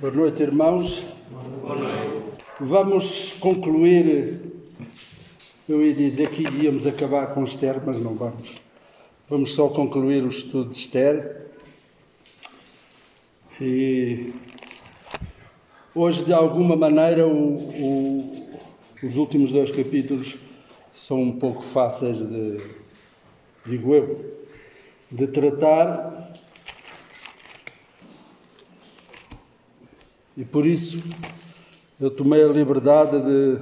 Boa noite, irmãos. Boa noite. Vamos concluir. Eu ia dizer que íamos acabar com Esther, mas não vamos. Vamos só concluir o estudo de Esther. E hoje, de alguma maneira, o, o, os últimos dois capítulos são um pouco fáceis de, digo eu, de tratar E por isso eu tomei a liberdade de,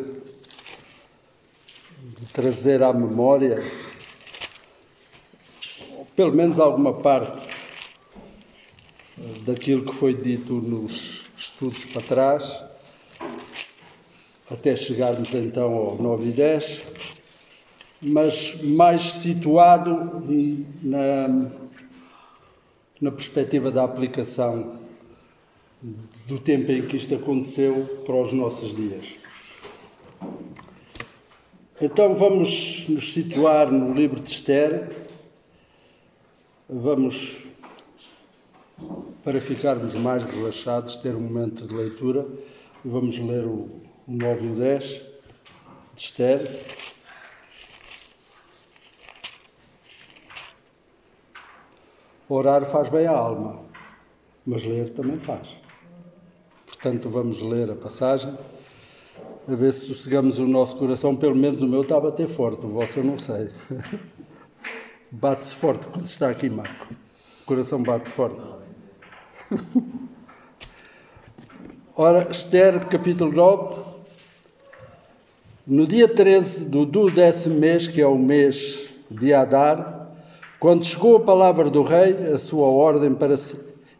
de trazer à memória, pelo menos alguma parte daquilo que foi dito nos estudos para trás, até chegarmos então ao 9 e 10, mas mais situado na, na perspectiva da aplicação do tempo em que isto aconteceu para os nossos dias. Então vamos nos situar no livro de Esther. Vamos, para ficarmos mais relaxados, ter um momento de leitura. Vamos ler o, 9 e o 10 de Esther. Orar faz bem à alma, mas ler também faz. Portanto, vamos ler a passagem, a ver se sossegamos o nosso coração. Pelo menos o meu está a bater forte, o vosso eu não sei. Bate-se forte quando está aqui, Marco. O coração bate forte. Ora, Esther, capítulo 9. No dia 13 do, décimo mês, que é o mês de Adar, quando chegou a palavra do rei, a sua ordem para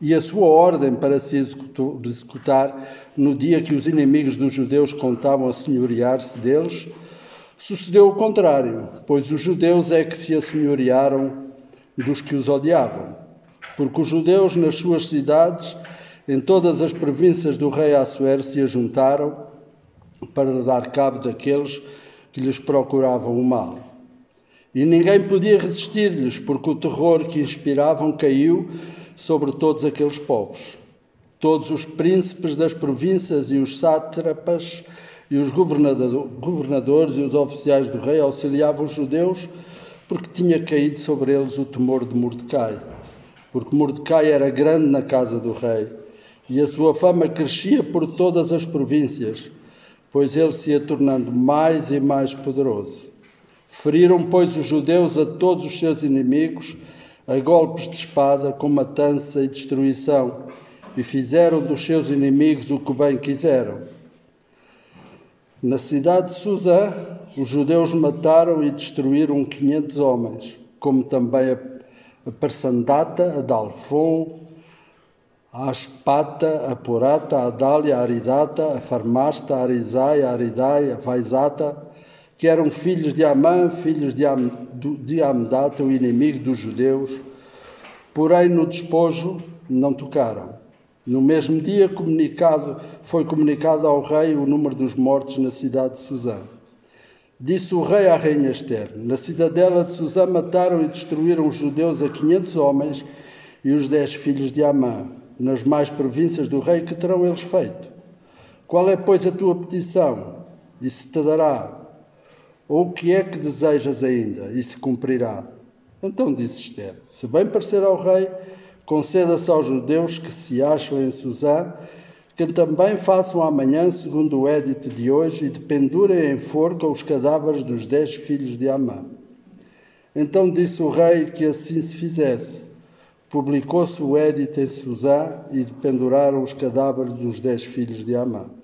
e a sua ordem para se executar no dia que os inimigos dos judeus contavam a senhorear-se deles, sucedeu o contrário, pois os judeus é que se assenhorearam dos que os odiavam. Porque os judeus, nas suas cidades, em todas as províncias do rei Assuero, se ajuntaram para dar cabo daqueles que lhes procuravam o mal. E ninguém podia resistir-lhes, porque o terror que inspiravam caiu sobre todos aqueles povos. Todos os príncipes das províncias e os sátrapas e os governadores e os oficiais do rei auxiliavam os judeus porque tinha caído sobre eles o temor de Mordecai. Porque Mordecai era grande na casa do rei e a sua fama crescia por todas as províncias, pois ele se ia tornando mais e mais poderoso. Feriram, pois, os judeus a todos os seus inimigos a golpes de espada, com matança e destruição, e fizeram dos seus inimigos o que bem quiseram. Na cidade de Suzã, os judeus mataram e destruíram 500 homens, como também a Persandata, a Dalfon, a Aspata, a Porata, a Adália, a Aridata, a Farmasta, a Arizai, a Aridai, a Vaisata, que eram filhos de Amã, filhos de, Am, de Amdata, o inimigo dos judeus, porém no despojo não tocaram. No mesmo dia comunicado, foi comunicado ao rei o número dos mortos na cidade de Suzã. Disse o rei à rainha Esther: Na cidadela de Suzã mataram e destruíram os judeus a quinhentos homens e os dez filhos de Amã. Nas mais províncias do rei, que terão eles feito? Qual é, pois, a tua petição? E se te dará ou o que é que desejas ainda? E se cumprirá. Então disse Esther: Se bem parecer ao rei, conceda-se aos judeus que se acham em Suzã, que também façam amanhã, segundo o édito de hoje, e dependurem em forca os cadáveres dos dez filhos de Amã. Então disse o rei que assim se fizesse. Publicou-se o édito em Suzã e dependuraram os cadáveres dos dez filhos de Amã.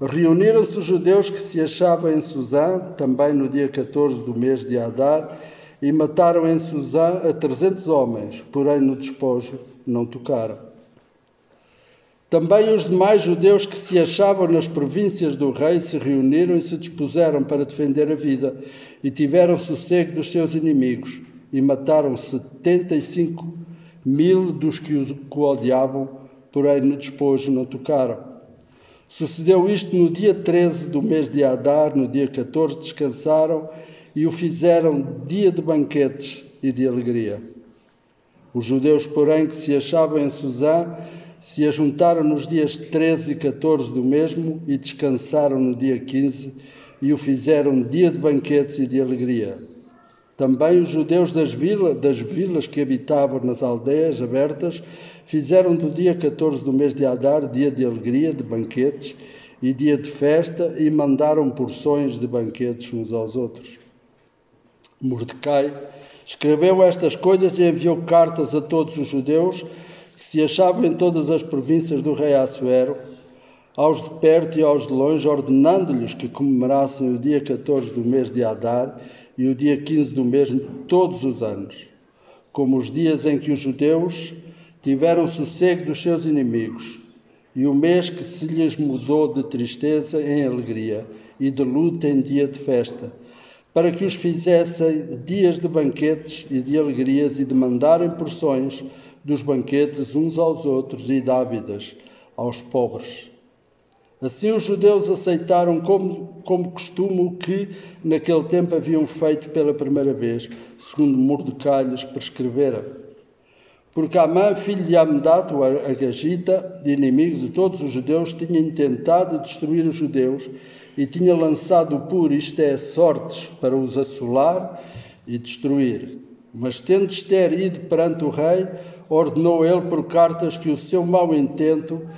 Reuniram-se os judeus que se achavam em Suzã, também no dia 14 do mês de Adar, e mataram em Suzã a trezentos homens, porém no despojo não tocaram. Também os demais judeus que se achavam nas províncias do rei se reuniram e se dispuseram para defender a vida, e tiveram sossego dos seus inimigos, e mataram setenta e cinco mil dos que o odiavam, porém no despojo não tocaram. Sucedeu isto no dia 13 do mês de Adar, no dia 14 descansaram e o fizeram dia de banquetes e de alegria. Os judeus, porém, que se achavam em Suzã, se ajuntaram nos dias 13 e 14 do mesmo e descansaram no dia 15 e o fizeram dia de banquetes e de alegria. Também os judeus das, vila, das vilas que habitavam nas aldeias abertas fizeram do dia 14 do mês de Adar dia de alegria, de banquetes e dia de festa e mandaram porções de banquetes uns aos outros. Mordecai escreveu estas coisas e enviou cartas a todos os judeus que se achavam em todas as províncias do rei Assuero, aos de perto e aos de longe, ordenando-lhes que comemorassem o dia 14 do mês de Adar e o dia 15 do mesmo todos os anos, como os dias em que os judeus tiveram sossego dos seus inimigos, e o mês que se lhes mudou de tristeza em alegria e de luta em dia de festa, para que os fizessem dias de banquetes e de alegrias e de mandarem porções dos banquetes uns aos outros e dávidas aos pobres. Assim os judeus aceitaram como, como costume o que naquele tempo haviam feito pela primeira vez, segundo Mordecai lhes prescrevera. Porque Amã, filho de Amdato, o Agagita, inimigo de todos os judeus, tinha intentado destruir os judeus e tinha lançado por isto é, sortes para os assolar e destruir. Mas tendo Esther ido perante o rei, ordenou ele por cartas que o seu mau intento,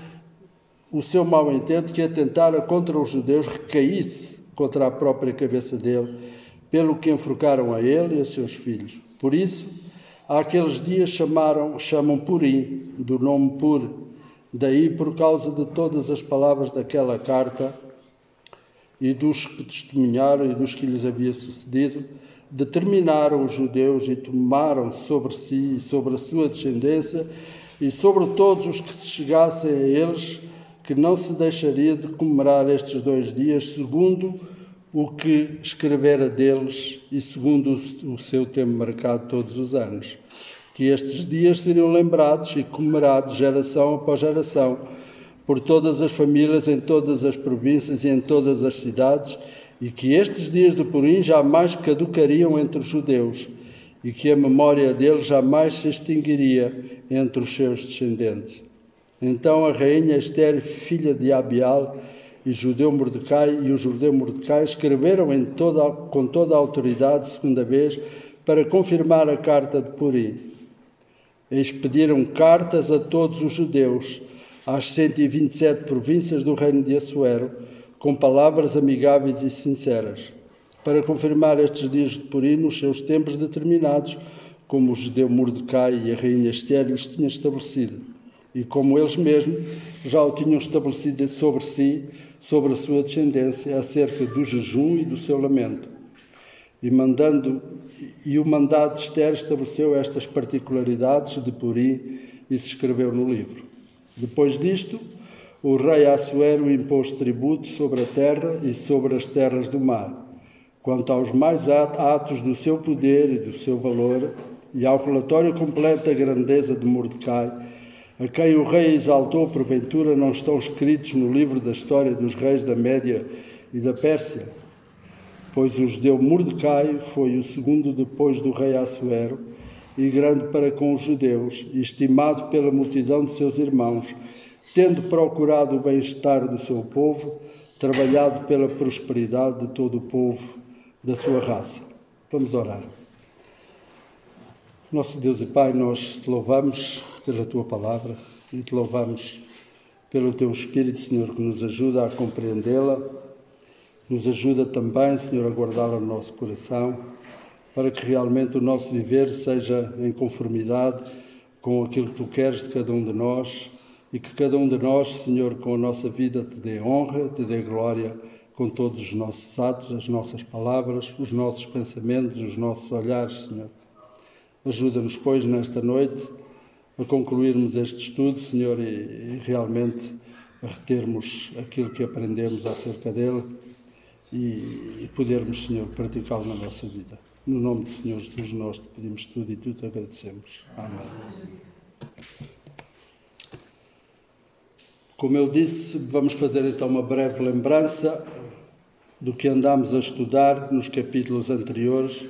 o seu mau intento que atentara contra os judeus recaísse contra a própria cabeça dele, pelo que enforcaram a ele e a seus filhos. Por isso, aqueles dias chamaram, chamam Purim, do nome Pur, daí por causa de todas as palavras daquela carta e dos que testemunharam e dos que lhes havia sucedido, determinaram os judeus e tomaram sobre si e sobre a sua descendência e sobre todos os que se chegassem a eles, que não se deixaria de comemorar estes dois dias, segundo o que escrevera deles e segundo o seu tempo marcado todos os anos. Que estes dias seriam lembrados e comemorados geração após geração, por todas as famílias, em todas as províncias e em todas as cidades, e que estes dias de Purim jamais caducariam entre os judeus e que a memória deles jamais se extinguiria entre os seus descendentes. Então a rainha Esther, filha de Abial, e judeu Mordecai e o judeu Mordecai escreveram toda, com toda a autoridade, segunda vez, para confirmar a carta de Purim. E expediram cartas a todos os judeus, às 127 províncias do reino de Assuero, com palavras amigáveis e sinceras, para confirmar estes dias de Purim nos seus tempos determinados, como o judeu Mordecai e a rainha Esther lhes tinham estabelecido, e como eles mesmos já o tinham estabelecido sobre si, sobre a sua descendência, acerca do jejum e do seu lamento. E, mandando, e o mandado de Esther estabeleceu estas particularidades de Purim e se escreveu no livro. Depois disto, o rei Assuero impôs tributo sobre a terra e sobre as terras do mar, quanto aos mais atos do seu poder e do seu valor, e ao relatório completo da grandeza de Mordecai, a quem o rei exaltou, porventura não estão escritos no livro da história dos reis da Média e da Pérsia? Pois o judeu Mordecai foi o segundo depois do rei Assuero, e grande para com os judeus, e estimado pela multidão de seus irmãos, tendo procurado o bem-estar do seu povo, trabalhado pela prosperidade de todo o povo da sua raça. Vamos orar. Nosso Deus e Pai, nós te louvamos pela tua palavra e te louvamos pelo teu Espírito, Senhor, que nos ajuda a compreendê-la, nos ajuda também, Senhor, a guardá-la no nosso coração, para que realmente o nosso viver seja em conformidade com aquilo que tu queres de cada um de nós e que cada um de nós, Senhor, com a nossa vida te dê honra, te dê glória com todos os nossos atos, as nossas palavras, os nossos pensamentos, os nossos olhares, Senhor. Ajuda-nos, pois, nesta noite a concluirmos este estudo, Senhor, e, e realmente a retermos aquilo que aprendemos acerca dele e, e podermos, Senhor, praticá-lo na nossa vida. No nome do Senhor Jesus, nós te pedimos tudo e tu te agradecemos. Amém. Como eu disse, vamos fazer então uma breve lembrança do que andámos a estudar nos capítulos anteriores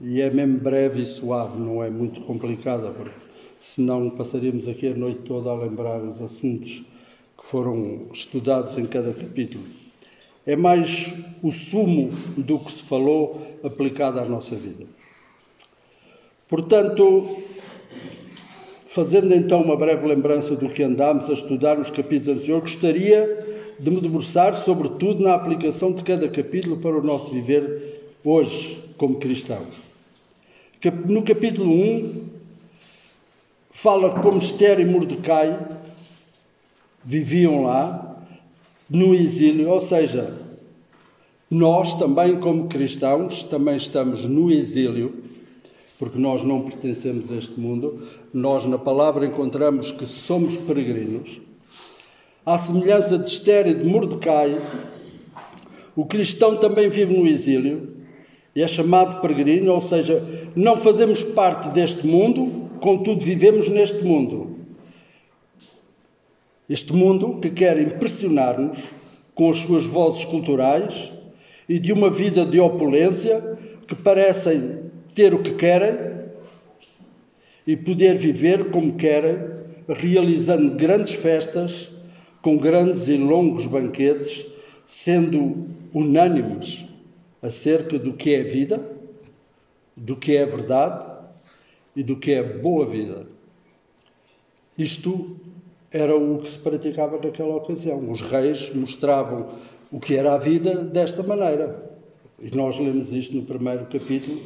e é mesmo breve e suave, não é muito complicada, porque senão passaríamos aqui a noite toda a lembrar os assuntos que foram estudados em cada capítulo. É mais o sumo do que se falou aplicado à nossa vida. Portanto, fazendo então uma breve lembrança do que andámos a estudar nos capítulos anteriores, gostaria de me debruçar, sobretudo, na aplicação de cada capítulo para o nosso viver hoje como cristãos. No capítulo 1, fala como Esther e Mordecai viviam lá, no exílio, ou seja, nós também, como cristãos, também estamos no exílio, porque nós não pertencemos a este mundo. Nós, na palavra, encontramos que somos peregrinos. À semelhança de Esther e de Mordecai, o cristão também vive no exílio é chamado peregrino, ou seja, não fazemos parte deste mundo, contudo vivemos neste mundo. Este mundo que quer impressionar-nos com as suas vozes culturais e de uma vida de opulência que parecem ter o que querem e poder viver como querem, realizando grandes festas, com grandes e longos banquetes, sendo unânimes acerca do que é vida, do que é verdade e do que é boa vida. Isto era o que se praticava naquela ocasião. Os reis mostravam o que era a vida desta maneira. E nós lemos isto no primeiro capítulo,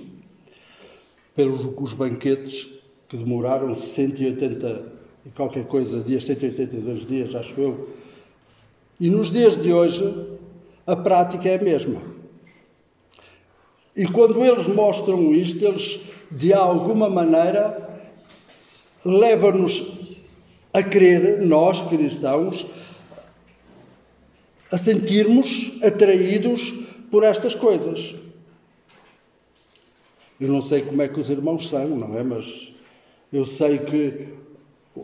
pelos os banquetes que demoraram 180 e qualquer coisa, dias, 182 dias, acho eu. E nos dias de hoje, a prática é a mesma. E quando eles mostram isto, eles, de alguma maneira, levam-nos a crer, nós cristãos, a sentirmos atraídos por estas coisas. Eu não sei como é que os irmãos são, não é? Mas eu sei que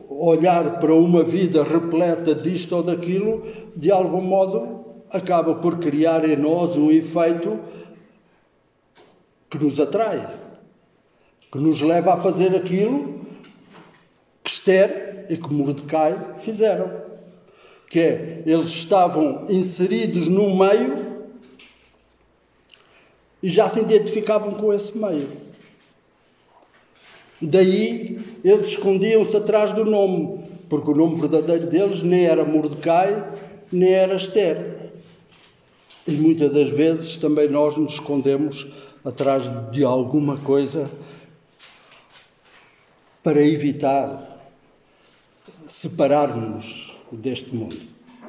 olhar para uma vida repleta disto ou daquilo, de algum modo, acaba por criar em nós um efeito que nos atrai, que nos leva a fazer aquilo que Esther e que Mordecai fizeram. Que é, eles estavam inseridos no meio e já se identificavam com esse meio. Daí eles escondiam-se atrás do nome, porque o nome verdadeiro deles nem era Mordecai, nem era Esther. E muitas das vezes também nós nos escondemos atrás de alguma coisa para evitar separar-nos deste mundo,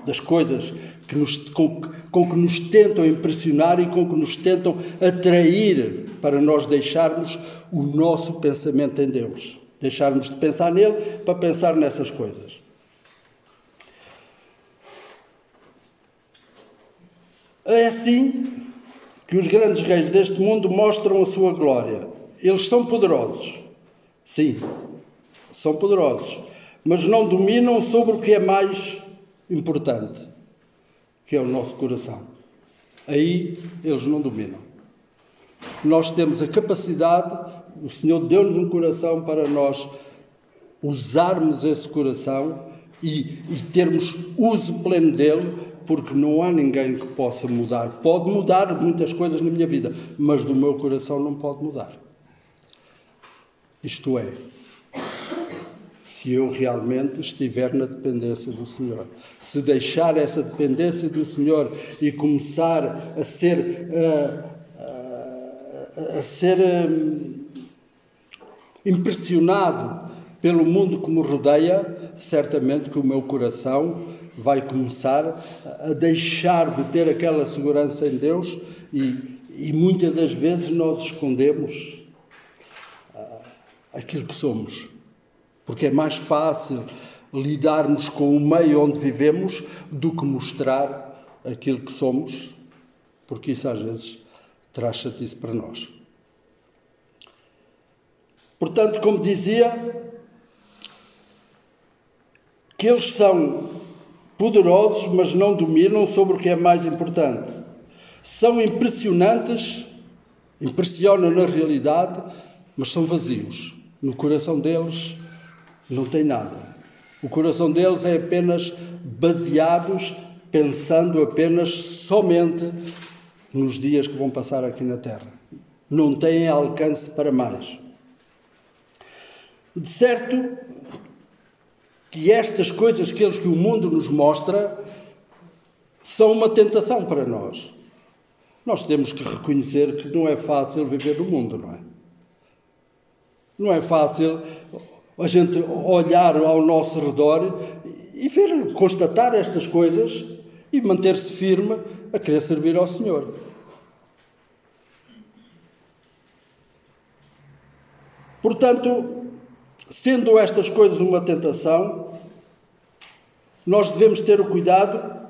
das coisas que nos, com, com que nos tentam impressionar e com que nos tentam atrair para nós deixarmos o nosso pensamento em Deus. Deixarmos de pensar nele para pensar nessas coisas. É assim que os grandes reis deste mundo mostram a sua glória. Eles são poderosos. Sim, são poderosos. Mas não dominam sobre o que é mais importante que é o nosso coração. Aí eles não dominam. Nós temos a capacidade, o Senhor deu-nos um coração para nós usarmos esse coração e, e termos uso pleno dele, porque não há ninguém que possa mudar. Pode mudar muitas coisas na minha vida, mas do meu coração não pode mudar. Isto é, se eu realmente estiver na dependência do Senhor. Se deixar essa dependência do Senhor e começar a ser, a, a ser um, impressionado pelo mundo que me rodeia, certamente que o meu coração vai começar a deixar de ter aquela segurança em Deus e, e muitas das vezes nós escondemos aquilo que somos porque é mais fácil lidarmos com o meio onde vivemos do que mostrar aquilo que somos, porque isso às vezes traz chatice para nós. Portanto, como dizia, que eles são poderosos, mas não dominam sobre o que é mais importante. São impressionantes, impressionam na realidade, mas são vazios. No coração deles Não tem nada. O coração deles é apenas baseados, pensando apenas somente nos dias que vão passar aqui na Terra. Não têm alcance para mais. De certo que estas coisas que, eles, que o mundo nos mostra são uma tentação para nós. Nós temos que reconhecer que não é fácil viver no mundo, não é? Não é fácil a gente olhar ao nosso redor e ver, constatar estas coisas e manter-se firme a querer servir ao Senhor. Portanto, sendo estas coisas uma tentação, nós devemos ter o cuidado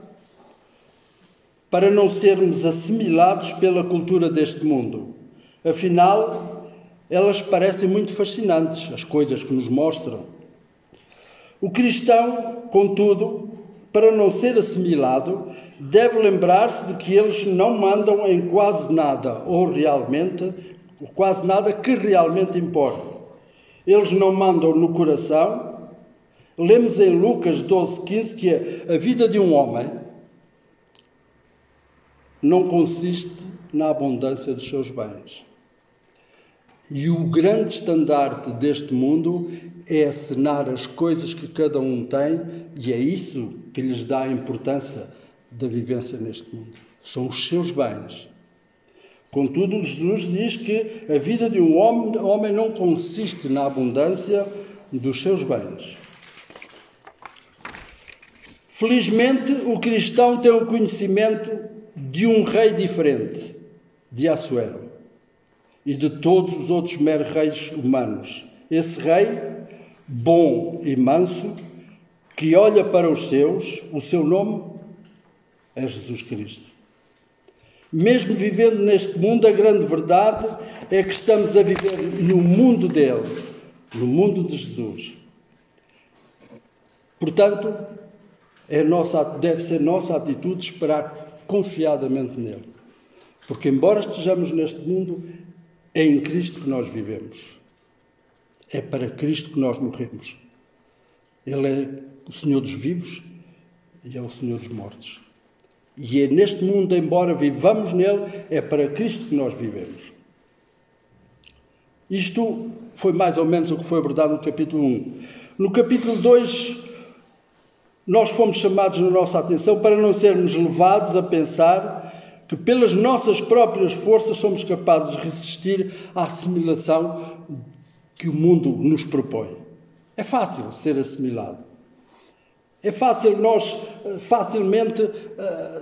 para não sermos assimilados pela cultura deste mundo. Afinal, elas parecem muito fascinantes, as coisas que nos mostram. O cristão, contudo, para não ser assimilado, deve lembrar-se de que eles não mandam em quase nada, ou realmente, quase nada que realmente importe. Eles não mandam no coração. Lemos em Lucas 12, 15 que a vida de um homem não consiste na abundância dos seus bens. E o grande estandarte deste mundo é acenar as coisas que cada um tem, e é isso que lhes dá a importância da vivência neste mundo. São os seus bens. Contudo, Jesus diz que a vida de um homem, homem não consiste na abundância dos seus bens. Felizmente, o cristão tem o conhecimento de um rei diferente, de Assuero e de todos os outros meros reis humanos. Esse rei, bom e manso, que olha para os seus, o seu nome é Jesus Cristo. Mesmo vivendo neste mundo, a grande verdade é que estamos a viver no mundo dele, no mundo de Jesus. Portanto, é nossa, deve ser nossa atitude esperar confiadamente nele. Porque, embora estejamos neste mundo, é em Cristo que nós vivemos. É para Cristo que nós morremos. Ele é o Senhor dos vivos e é o Senhor dos mortos. E é neste mundo, embora vivamos nele, é para Cristo que nós vivemos. Isto foi mais ou menos o que foi abordado no capítulo 1. No capítulo 2, nós fomos chamados na nossa atenção para não sermos levados a pensar que pelas nossas próprias forças somos capazes de resistir à assimilação que o mundo nos propõe. É fácil ser assimilado. É fácil nós eh, facilmente uh,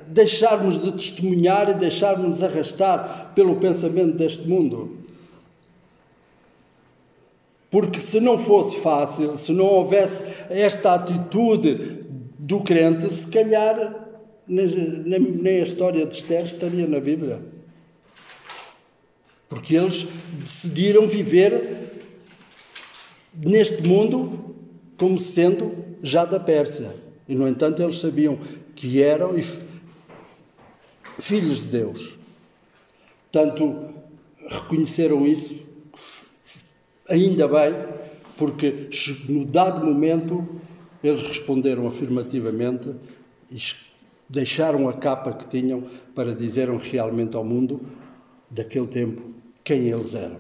deixarmos de testemunhar e deixarmos arrastar pelo pensamento deste mundo. Porque se não fosse fácil, se não houvesse esta atitude do crente, se calhar nem a história de Esther estaria na Bíblia. Porque eles decidiram viver neste mundo como sendo já da Pérsia. E, no entanto, eles sabiam que eram filhos de Deus. Tanto reconheceram isso, ainda bem, porque no dado momento eles responderam afirmativamente e deixaram a capa que tinham para dizerem realmente ao mundo daquele tempo quem eles eram.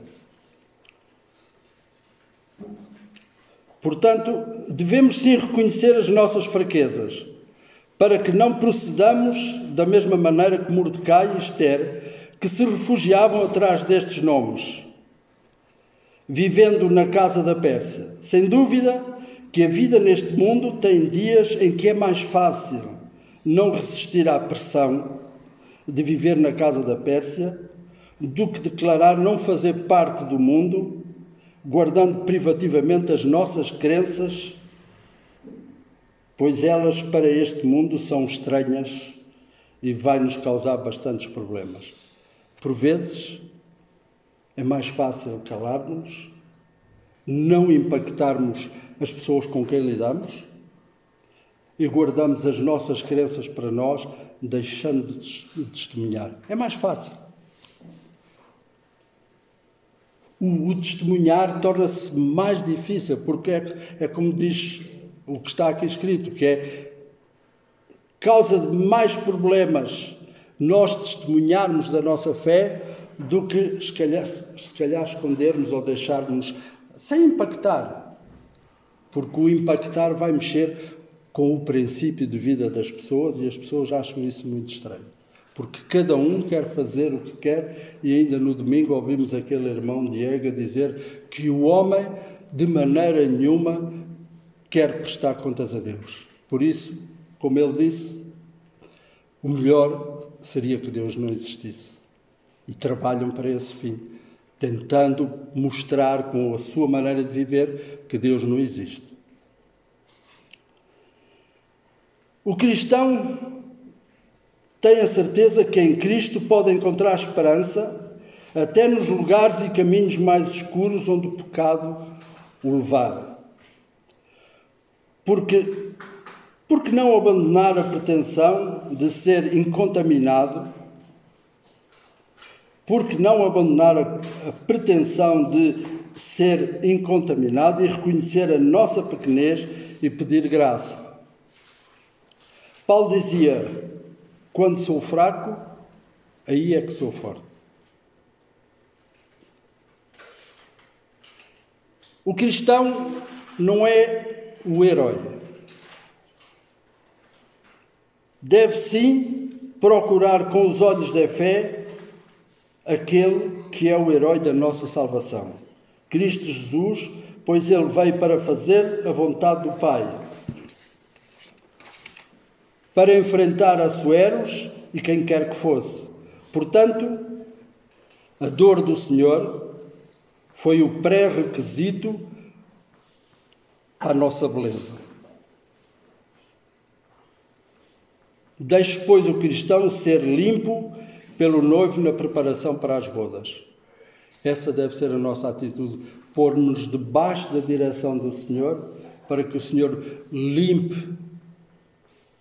Portanto, devemos sim reconhecer as nossas fraquezas, para que não procedamos da mesma maneira que Mordecai e Esther, que se refugiavam atrás destes nomes, vivendo na casa da Pérsia. Sem dúvida que a vida neste mundo tem dias em que é mais fácil não resistir à pressão de viver na casa da Pérsia do que declarar não fazer parte do mundo, guardando privativamente as nossas crenças, pois elas para este mundo são estranhas e vai nos causar bastantes problemas. Por vezes é mais fácil calarmos, não impactarmos as pessoas com quem lidamos e guardamos as nossas crenças para nós, deixando de testemunhar. É mais fácil. O, o testemunhar torna-se mais difícil, porque é, é como diz o que está aqui escrito, que é causa de mais problemas nós testemunharmos da nossa fé do que se calhar, se calhar escondermos ou deixarmos sem impactar. Porque o impactar vai mexer com o princípio de vida das pessoas e as pessoas acham isso muito estranho. Porque cada um quer fazer o que quer e ainda no domingo ouvimos aquele irmão Diego dizer que o homem de maneira nenhuma quer prestar contas a Deus. Por isso, como ele disse, o melhor seria que Deus não existisse. E trabalham para esse fim, tentando mostrar com a sua maneira de viver que Deus não existe. O cristão tem a certeza que em Cristo pode encontrar esperança até nos lugares e caminhos mais escuros onde o pecado o levar. Porque, porque não abandonar a pretensão de ser incontaminado? Porque não abandonar a, a pretensão de ser incontaminado e reconhecer a nossa pequenez e pedir graça? Paulo dizia: quando sou fraco, aí é que sou forte. O cristão não é o herói. Deve sim procurar com os olhos da fé aquele que é o herói da nossa salvação. Cristo Jesus, pois ele veio para fazer a vontade do Pai para enfrentar Assueros e quem quer que fosse. Portanto, a dor do Senhor foi o pré-requisito a nossa beleza. Deixe, pois, o cristão ser limpo pelo noivo na preparação para as bodas. Essa deve ser a nossa atitude, pôr-nos debaixo da direção do Senhor, para que o Senhor limpe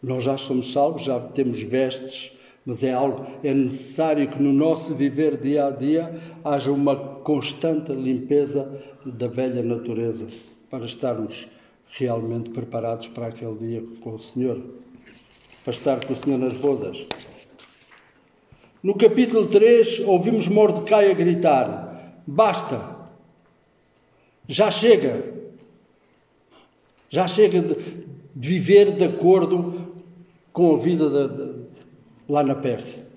nós já somos salvos, já temos vestes, mas é algo, é necessário que no nosso viver dia a dia haja uma constante limpeza da velha natureza para estarmos realmente preparados para aquele dia com o Senhor, para estar com o Senhor nas bodas. No capítulo 3, ouvimos Mordecai a gritar: Basta, já chega, já chega de, de viver de acordo com a vida de, de, lá na Pérsia.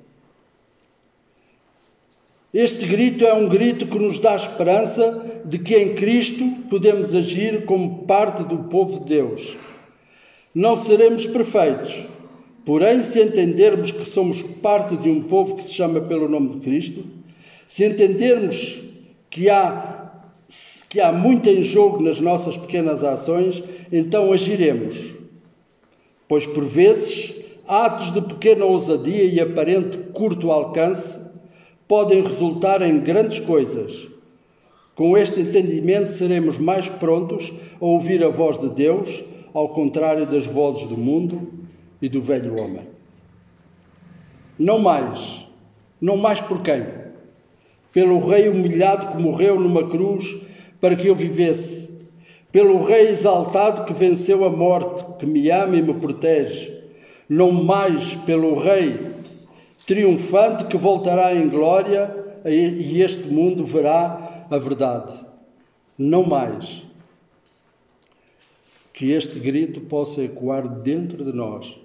Este grito é um grito que nos dá esperança de que em Cristo podemos agir como parte do povo de Deus. Não seremos perfeitos, porém, se entendermos que somos parte de um povo que se chama pelo nome de Cristo, se entendermos que há, que há muito em jogo nas nossas pequenas ações, então agiremos pois por vezes atos de pequena ousadia e aparente curto alcance podem resultar em grandes coisas. Com este entendimento, seremos mais prontos a ouvir a voz de Deus, ao contrário das vozes do mundo e do velho homem. Não mais, não mais por quem? Pelo Rei humilhado que morreu numa cruz para que eu vivesse pelo Rei exaltado que venceu a morte, que me ama e me protege, não mais pelo Rei triunfante que voltará em glória e este mundo verá a verdade. Não mais. Que este grito possa ecoar dentro de nós,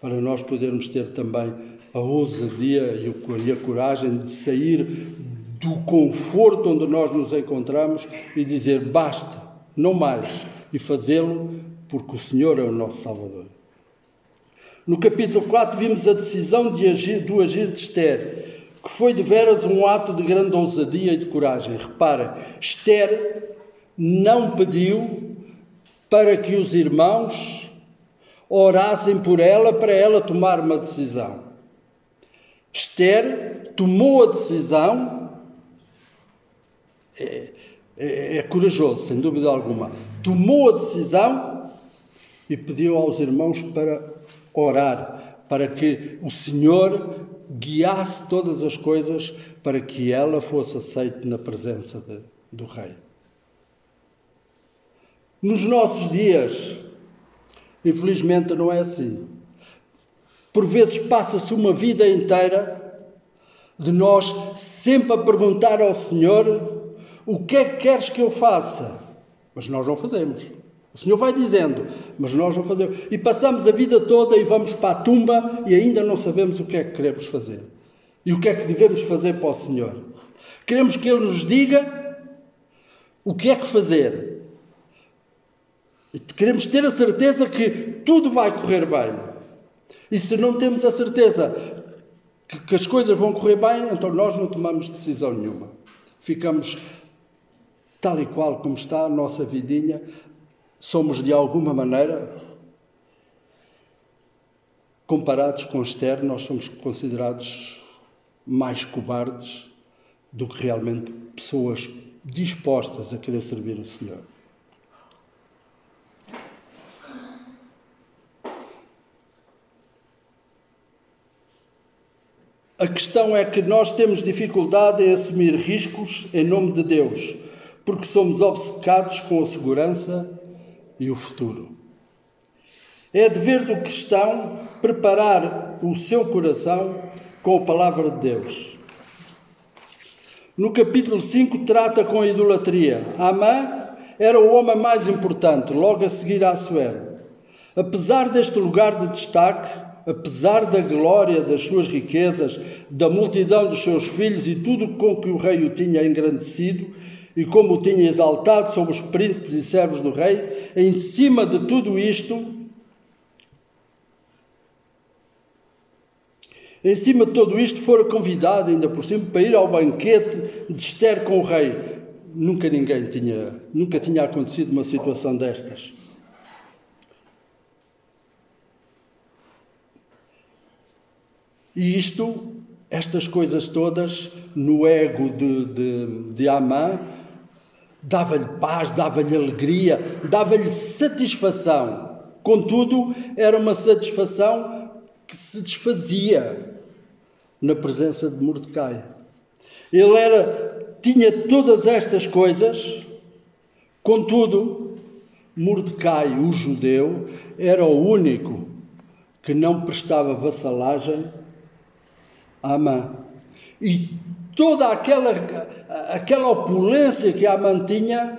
para nós podermos ter também a ousadia e a coragem de sair do conforto onde nós nos encontramos e dizer basta não mais, e fazê-lo porque o Senhor é o nosso Salvador. No capítulo 4 vimos a decisão de agir, do agir de Esther, que foi de veras um ato de grande ousadia e de coragem. Repara, Esther não pediu para que os irmãos orassem por ela para ela tomar uma decisão. Esther tomou a decisão, é, é, é corajoso, sem dúvida alguma. Tomou a decisão e pediu aos irmãos para orar, para que o Senhor guiasse todas as coisas para que ela fosse aceita na presença de, do Rei. Nos nossos dias, infelizmente não é assim. Por vezes passa-se uma vida inteira de nós sempre a perguntar ao Senhor o que é que queres que eu faça? Mas nós não fazemos. O Senhor vai dizendo, mas nós não fazemos. E passamos a vida toda e vamos para a tumba e ainda não sabemos o que é que queremos fazer. E o que é que devemos fazer para o Senhor. Queremos que Ele nos diga o que é que fazer. E queremos ter a certeza que tudo vai correr bem. E se não temos a certeza que, que as coisas vão correr bem, então nós não tomamos decisão nenhuma. Ficamos tal e qual como está a nossa vidinha, somos de alguma maneira, comparados com o externo, nós somos considerados mais cobardes do que realmente pessoas dispostas a querer servir o Senhor. A questão é que nós temos dificuldade em assumir riscos em nome de Deus, porque somos obcecados com a segurança e o futuro. É dever do cristão preparar o seu coração com a palavra de Deus. No capítulo 5 trata com a idolatria. Amã era o homem mais importante, logo a seguir a Assuero. Apesar deste lugar de destaque, apesar da glória das suas riquezas, da multidão dos seus filhos e tudo com que o rei o tinha engrandecido, e como o tinha exaltado sobre os príncipes e servos do rei, em cima de tudo isto, em cima de tudo isto, fora convidado ainda por cima para ir ao banquete de Esther com o rei. Nunca ninguém tinha, nunca tinha acontecido uma situação destas. E isto, estas coisas todas, no ego de, de, de Amã, dava-lhe paz, dava-lhe alegria, dava-lhe satisfação. Contudo, era uma satisfação que se desfazia na presença de Mordecai. Ele era, tinha todas estas coisas, contudo, Mordecai, o judeu, era o único que não prestava vassalagem a Amã. E toda aquela, aquela opulência que a mantinha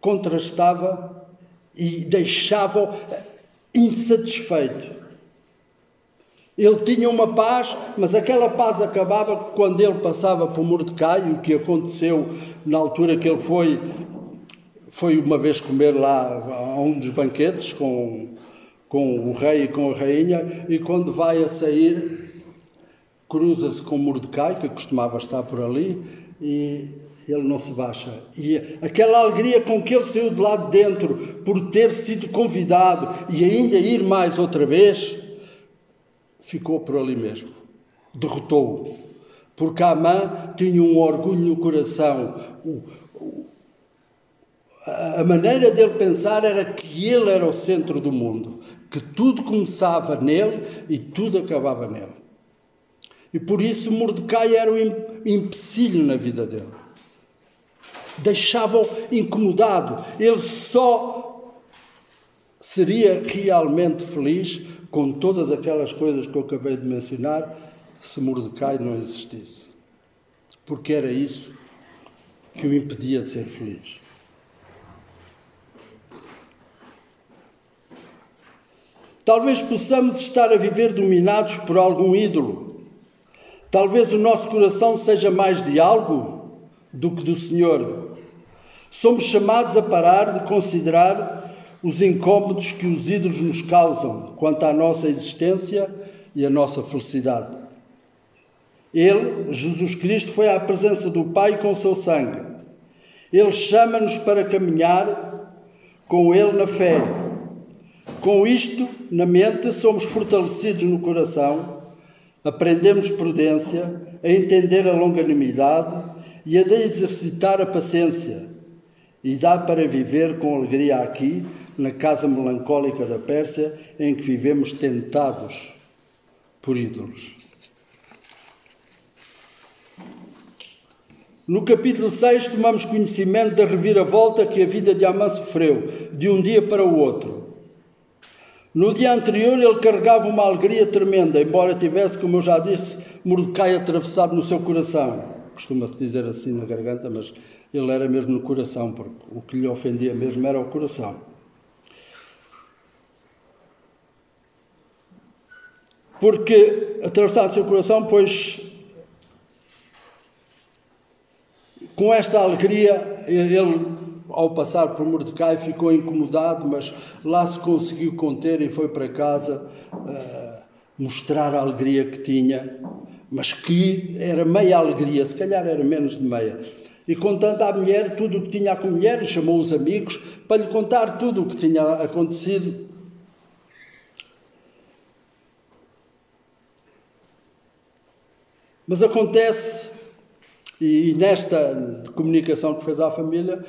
contrastava e deixava insatisfeito. Ele tinha uma paz, mas aquela paz acabava quando ele passava por Mordecai, o que aconteceu na altura que ele foi, foi uma vez comer lá a um dos banquetes com, com o rei e com a rainha, e quando vai a sair, cruza-se com Mordecai, que costumava estar por ali, e ele não se baixa. E aquela alegria com que ele saiu de lá de dentro, por ter sido convidado e ainda ir mais outra vez, ficou por ali mesmo. Derrotou-o. Porque Amã tinha um orgulho no coração. O, o, a maneira dele pensar era que ele era o centro do mundo, que tudo começava nele e tudo acabava nele. E por isso Mordecai era um empecilho na vida dele. Deixava-o incomodado. Ele só seria realmente feliz com todas aquelas coisas que eu acabei de mencionar se Mordecai não existisse. Porque era isso que o impedia de ser feliz. Talvez possamos estar a viver dominados por algum ídolo Talvez o nosso coração seja mais de algo do que do Senhor. Somos chamados a parar de considerar os incômodos que os ídolos nos causam quanto à nossa existência e à nossa felicidade. Ele, Jesus Cristo, foi à presença do Pai com o seu sangue. Ele chama-nos para caminhar com Ele na fé. Com isto na mente, somos fortalecidos no coração Aprendemos prudência, a entender a longanimidade e a exercitar a paciência. E dá para viver com alegria aqui, na casa melancólica da Pérsia, em que vivemos tentados por ídolos. No capítulo 6, tomamos conhecimento da reviravolta que a vida de Amã sofreu, de um dia para o outro. No dia anterior, ele carregava uma alegria tremenda, embora tivesse, como eu já disse, Mordecai atravessado no seu coração. Costuma-se dizer assim na garganta, mas ele era mesmo no coração, porque o que lhe ofendia mesmo era o coração. Porque atravessado o seu coração, pois Com esta alegria, ele, ao passar por Mordecai, ficou incomodado, mas lá se conseguiu conter e foi para casa uh, mostrar a alegria que tinha, mas que era meia alegria, se calhar era menos de meia. E contando à mulher tudo o que tinha com a mulher, chamou os amigos para lhe contar tudo o que tinha acontecido. Mas acontece e, nesta comunicação que fez à família,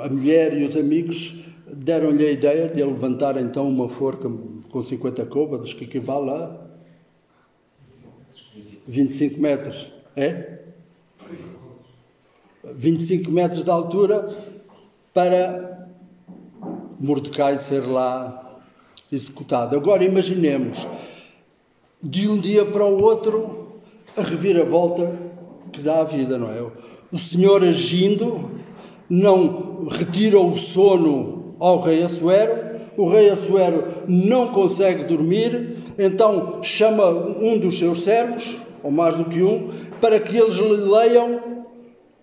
a mulher e os amigos deram-lhe a ideia de levantar então uma forca com 50 côvados, que equivale a 25 metros. É? 25 metros de altura para Mordecai ser lá executado. Agora imaginemos, de um dia para o outro, a reviravolta que dá a vida, não é? O Senhor agindo não retira o sono ao rei Assuero, o rei Assuero não consegue dormir, então chama um dos seus servos, ou mais do que um, para que eles leiam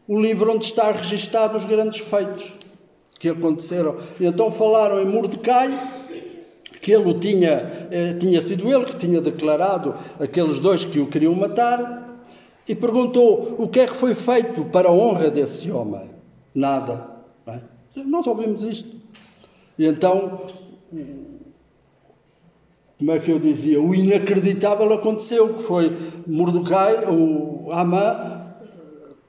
o livro onde está registado os grandes feitos que aconteceram. E então falaram em Mordecai, que ele tinha, eh, tinha sido ele que tinha declarado aqueles dois que o queriam matar, e perguntou o que é que foi feito para a honra desse homem. Nada. É? Nós ouvimos isto. E então, como é que eu dizia? O inacreditável aconteceu, que foi Mordecai, o Amã,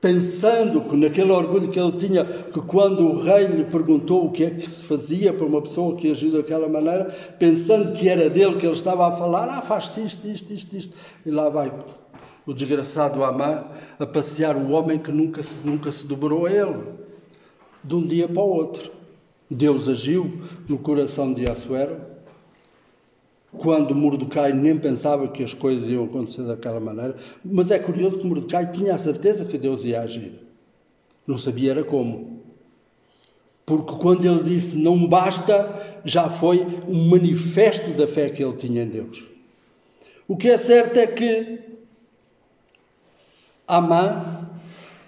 pensando que naquele orgulho que ele tinha, que quando o rei lhe perguntou o que é que se fazia para uma pessoa que agiu daquela maneira, pensando que era dele que ele estava a falar, ah, faz isto, isto, isto, isto, e lá vai o desgraçado Amã a passear o homem que nunca, nunca se dobrou a ele, de um dia para o outro. Deus agiu no coração de Assuero, quando Mordecai nem pensava que as coisas iam acontecer daquela maneira. Mas é curioso que Mordecai tinha a certeza que Deus ia agir. Não sabia era como. Porque quando ele disse não basta, já foi um manifesto da fé que ele tinha em Deus. O que é certo é que Amã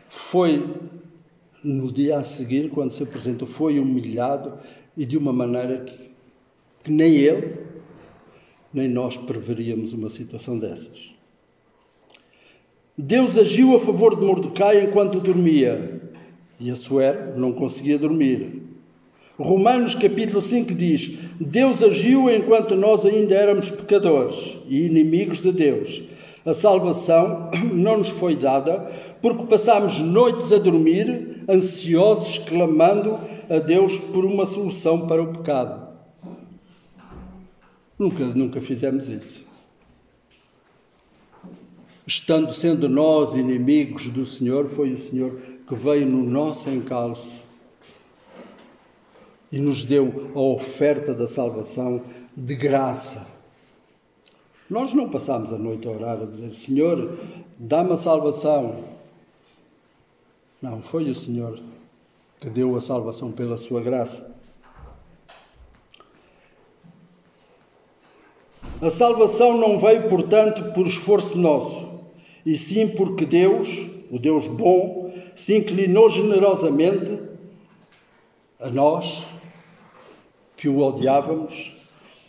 foi, no dia a seguir, quando se apresentou, foi humilhado e de uma maneira que, que nem ele, nem nós preveríamos uma situação dessas. Deus agiu a favor de Mordecai enquanto dormia e a Suer não conseguia dormir. Romanos capítulo 5 diz: Deus agiu enquanto nós ainda éramos pecadores e inimigos de Deus. A salvação não nos foi dada porque passámos noites a dormir, ansiosos, clamando a Deus por uma solução para o pecado. Nunca, nunca fizemos isso. Estando sendo nós inimigos do Senhor, foi o Senhor que veio no nosso encalço e nos deu a oferta da salvação de graça. Nós não passámos a noite a orar a dizer: Senhor, dá-me a salvação. Não, foi o Senhor que deu a salvação pela sua graça. A salvação não veio, portanto, por esforço nosso, e sim porque Deus, o Deus bom, se inclinou generosamente a nós, que o odiávamos,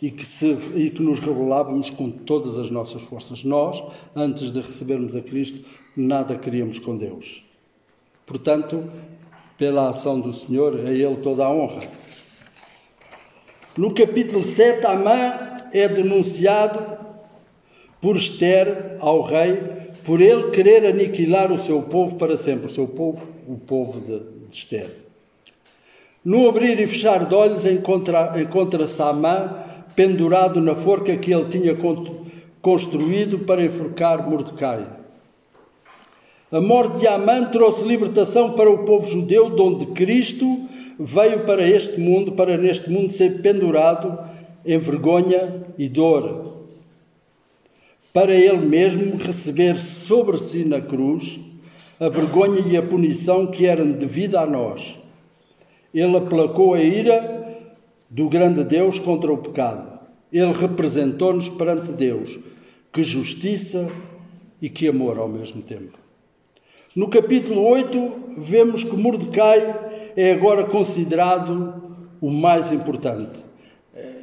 e que, se, e que nos rebelávamos com todas as nossas forças. Nós, antes de recebermos a Cristo, nada queríamos com Deus. Portanto, pela ação do Senhor, a Ele toda a honra. No capítulo 7, Amã é denunciado por Esther ao rei, por ele querer aniquilar o seu povo para sempre. O seu povo, o povo de, de Esther. No abrir e fechar de olhos, encontra-se encontra Amã pendurado na forca que ele tinha construído para enforcar Mordecai. A morte de Amã trouxe libertação para o povo judeu, de onde Cristo veio para este mundo, para neste mundo ser pendurado em vergonha e dor. Para ele mesmo receber sobre si na cruz a vergonha e a punição que eram devidas a nós. Ele aplacou a ira do grande Deus contra o pecado. Ele representou-nos perante Deus. Que justiça e que amor ao mesmo tempo. No capítulo 8, vemos que Mordecai é agora considerado o mais importante.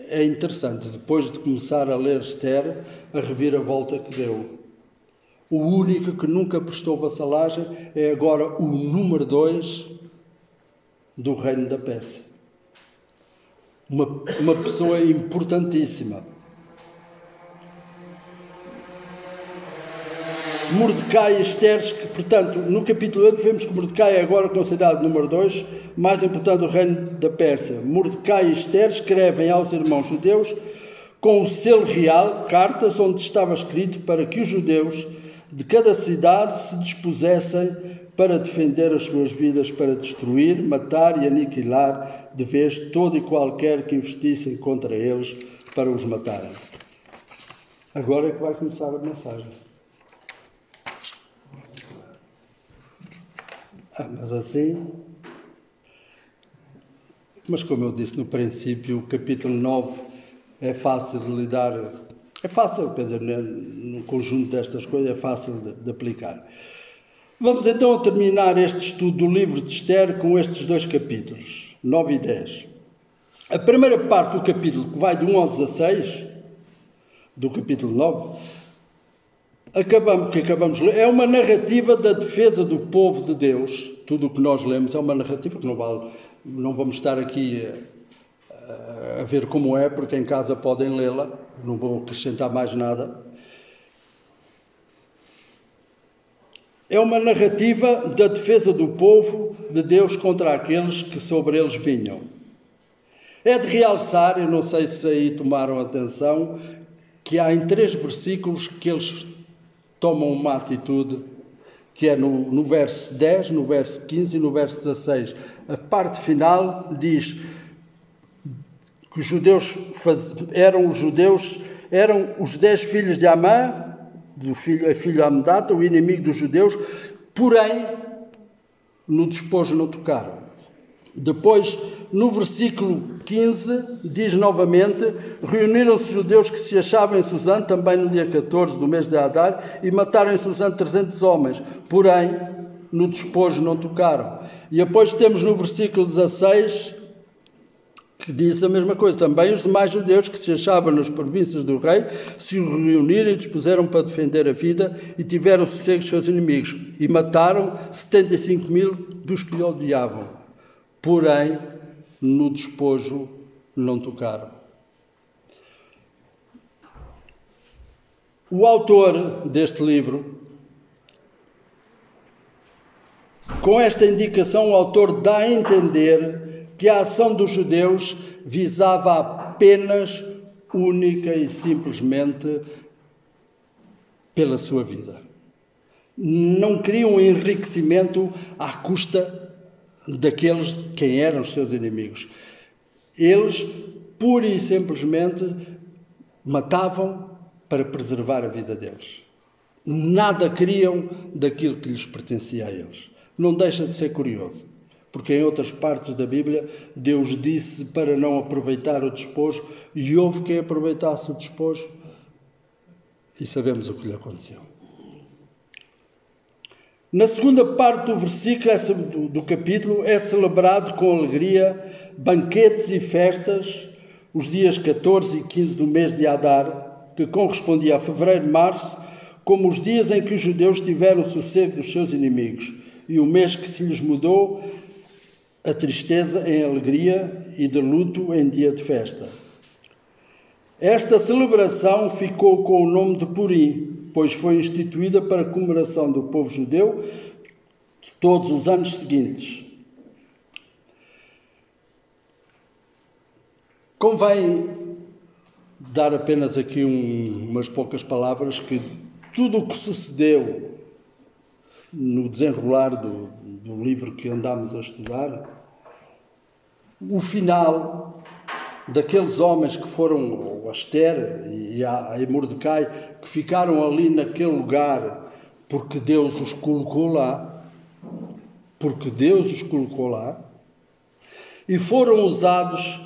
É interessante, depois de começar a ler Esther, a reviravolta que deu. O único que nunca prestou vassalagem é agora o número dois do reino da Pérsia. Uma, uma pessoa importantíssima. Mordecai e Esther, portanto, no capítulo 8 vemos que Mordecai é agora considerado número 2, mais importante do reino da Pérsia. Mordecai e Esther escrevem aos irmãos judeus com o selo real cartas onde estava escrito para que os judeus de cada cidade se dispusessem para defender as suas vidas, para destruir, matar e aniquilar de vez todo e qualquer que investissem contra eles para os matarem. Agora é que vai começar a mensagem. Ah, mas assim. Mas como eu disse no princípio, o capítulo 9 é fácil de lidar. É fácil, quer dizer, né, no conjunto destas coisas é fácil de, de aplicar. Vamos então terminar este estudo do livro de Esther com estes dois capítulos, 9 e 10. A primeira parte do capítulo, que vai de 1 ao 16, do capítulo 9, acabamos, que acabamos de ler, é uma narrativa da defesa do povo de Deus. Tudo o que nós lemos é uma narrativa que não, vale, não vamos estar aqui a, a ver como é, porque em casa podem lê-la, não vou acrescentar mais nada. É uma narrativa da defesa do povo de Deus contra aqueles que sobre eles vinham. É de realçar, eu não sei se aí tomaram atenção, que há em três versículos que eles tomam uma atitude que é no, no verso 10, no verso 15 e no verso 16. A parte final diz que os judeus faz, eram os judeus, eram os dez filhos de Amã, do filho, a filho Amedata, o inimigo dos judeus, porém no despojo não tocaram. Depois, no versículo 15, diz novamente: Reuniram-se judeus que se achavam em Suzano, também no dia 14 do mês de Adar, e mataram em Suzano 300 homens, porém no despojo não tocaram. E depois temos no versículo 16 que diz a mesma coisa. Também os demais judeus que se achavam nas províncias do rei se reuniram e dispuseram para defender a vida e tiveram sossego seus inimigos e mataram 75 mil dos que lhe odiavam porém no despojo não tocaram. O autor deste livro, com esta indicação, o autor dá a entender que a ação dos judeus visava apenas, única e simplesmente pela sua vida. Não queria um enriquecimento à custa daqueles quem eram os seus inimigos. Eles, pura e simplesmente, matavam para preservar a vida deles. Nada queriam daquilo que lhes pertencia a eles. Não deixa de ser curioso, porque em outras partes da Bíblia Deus disse para não aproveitar o despojo e houve quem aproveitasse o despojo e sabemos o que lhe aconteceu. Na segunda parte do versículo do, capítulo é celebrado com alegria banquetes e festas os dias 14 e 15 do mês de Adar, que correspondia a fevereiro e março, como os dias em que os judeus tiveram sossego dos seus inimigos, e o mês que se lhes mudou a tristeza em alegria e de luto em dia de festa. Esta celebração ficou com o nome de Purim, pois foi instituída para comemoração do povo judeu todos os anos seguintes. Convém dar apenas aqui um, umas poucas palavras que tudo o que sucedeu no desenrolar do, do livro que andámos a estudar, o final daqueles homens que foram a Esther e a, a Mordecai, que ficaram ali naquele lugar porque Deus os colocou lá, porque Deus os colocou lá, e foram usados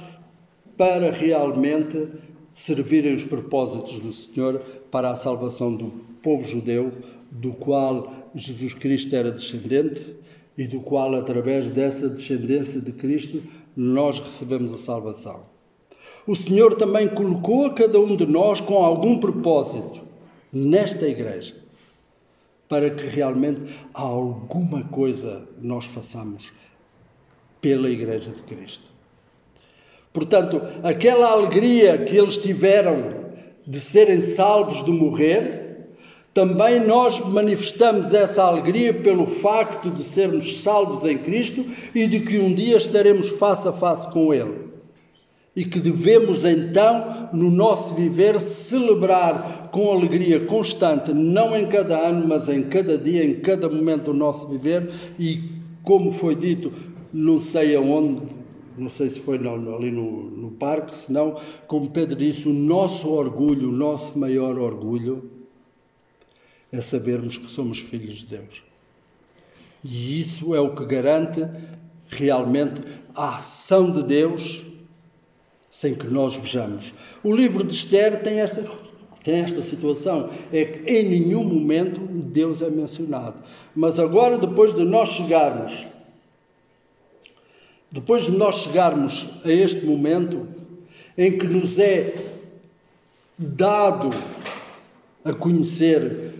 para realmente servirem os propósitos do Senhor para a salvação do povo judeu, do qual Jesus Cristo era descendente e do qual, através dessa descendência de Cristo, nós recebemos a salvação. O Senhor também colocou a cada um de nós com algum propósito nesta igreja, para que realmente alguma coisa nós façamos pela igreja de Cristo. Portanto, aquela alegria que eles tiveram de serem salvos de morrer, também nós manifestamos essa alegria pelo facto de sermos salvos em Cristo e de que um dia estaremos face a face com Ele. E que devemos então, no nosso viver, celebrar com alegria constante, não em cada ano, mas em cada dia, em cada momento do nosso viver. E, como foi dito, não sei aonde, não sei se foi ali no, no parque, senão, como Pedro disse, o nosso orgulho, o nosso maior orgulho, é sabermos que somos filhos de Deus. E isso é o que garante realmente a ação de Deus sem que nós vejamos. O livro de Esther tem esta, tem esta situação, é que em nenhum momento Deus é mencionado. Mas agora, depois de nós chegarmos, depois de nós chegarmos a este momento em que nos é dado a conhecer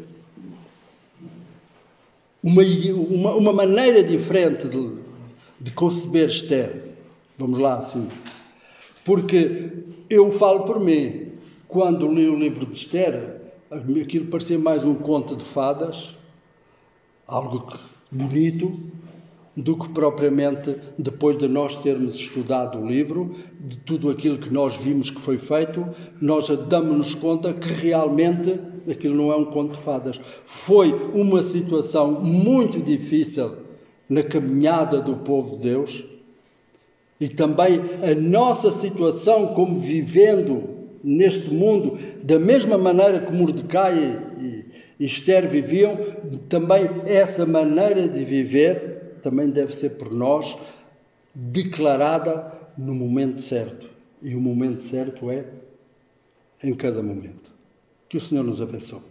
uma, uma, uma maneira diferente de, de conceber Esther. Vamos lá assim. Porque eu falo por mim. Quando li o livro de Esther, aquilo parecia mais um conto de fadas, algo bonito, do que propriamente depois de nós termos estudado o livro, de tudo aquilo que nós vimos que foi feito, nós damos-nos conta que realmente aquilo não é um conto de fadas. Foi uma situação muito difícil na caminhada do povo de Deus e também a nossa situação como vivendo neste mundo, da mesma maneira que Mordecai e Esther viviam, também essa maneira de viver também deve ser por nós declarada no momento certo. E o momento certo é em cada momento. Que o Senhor nos abençoe.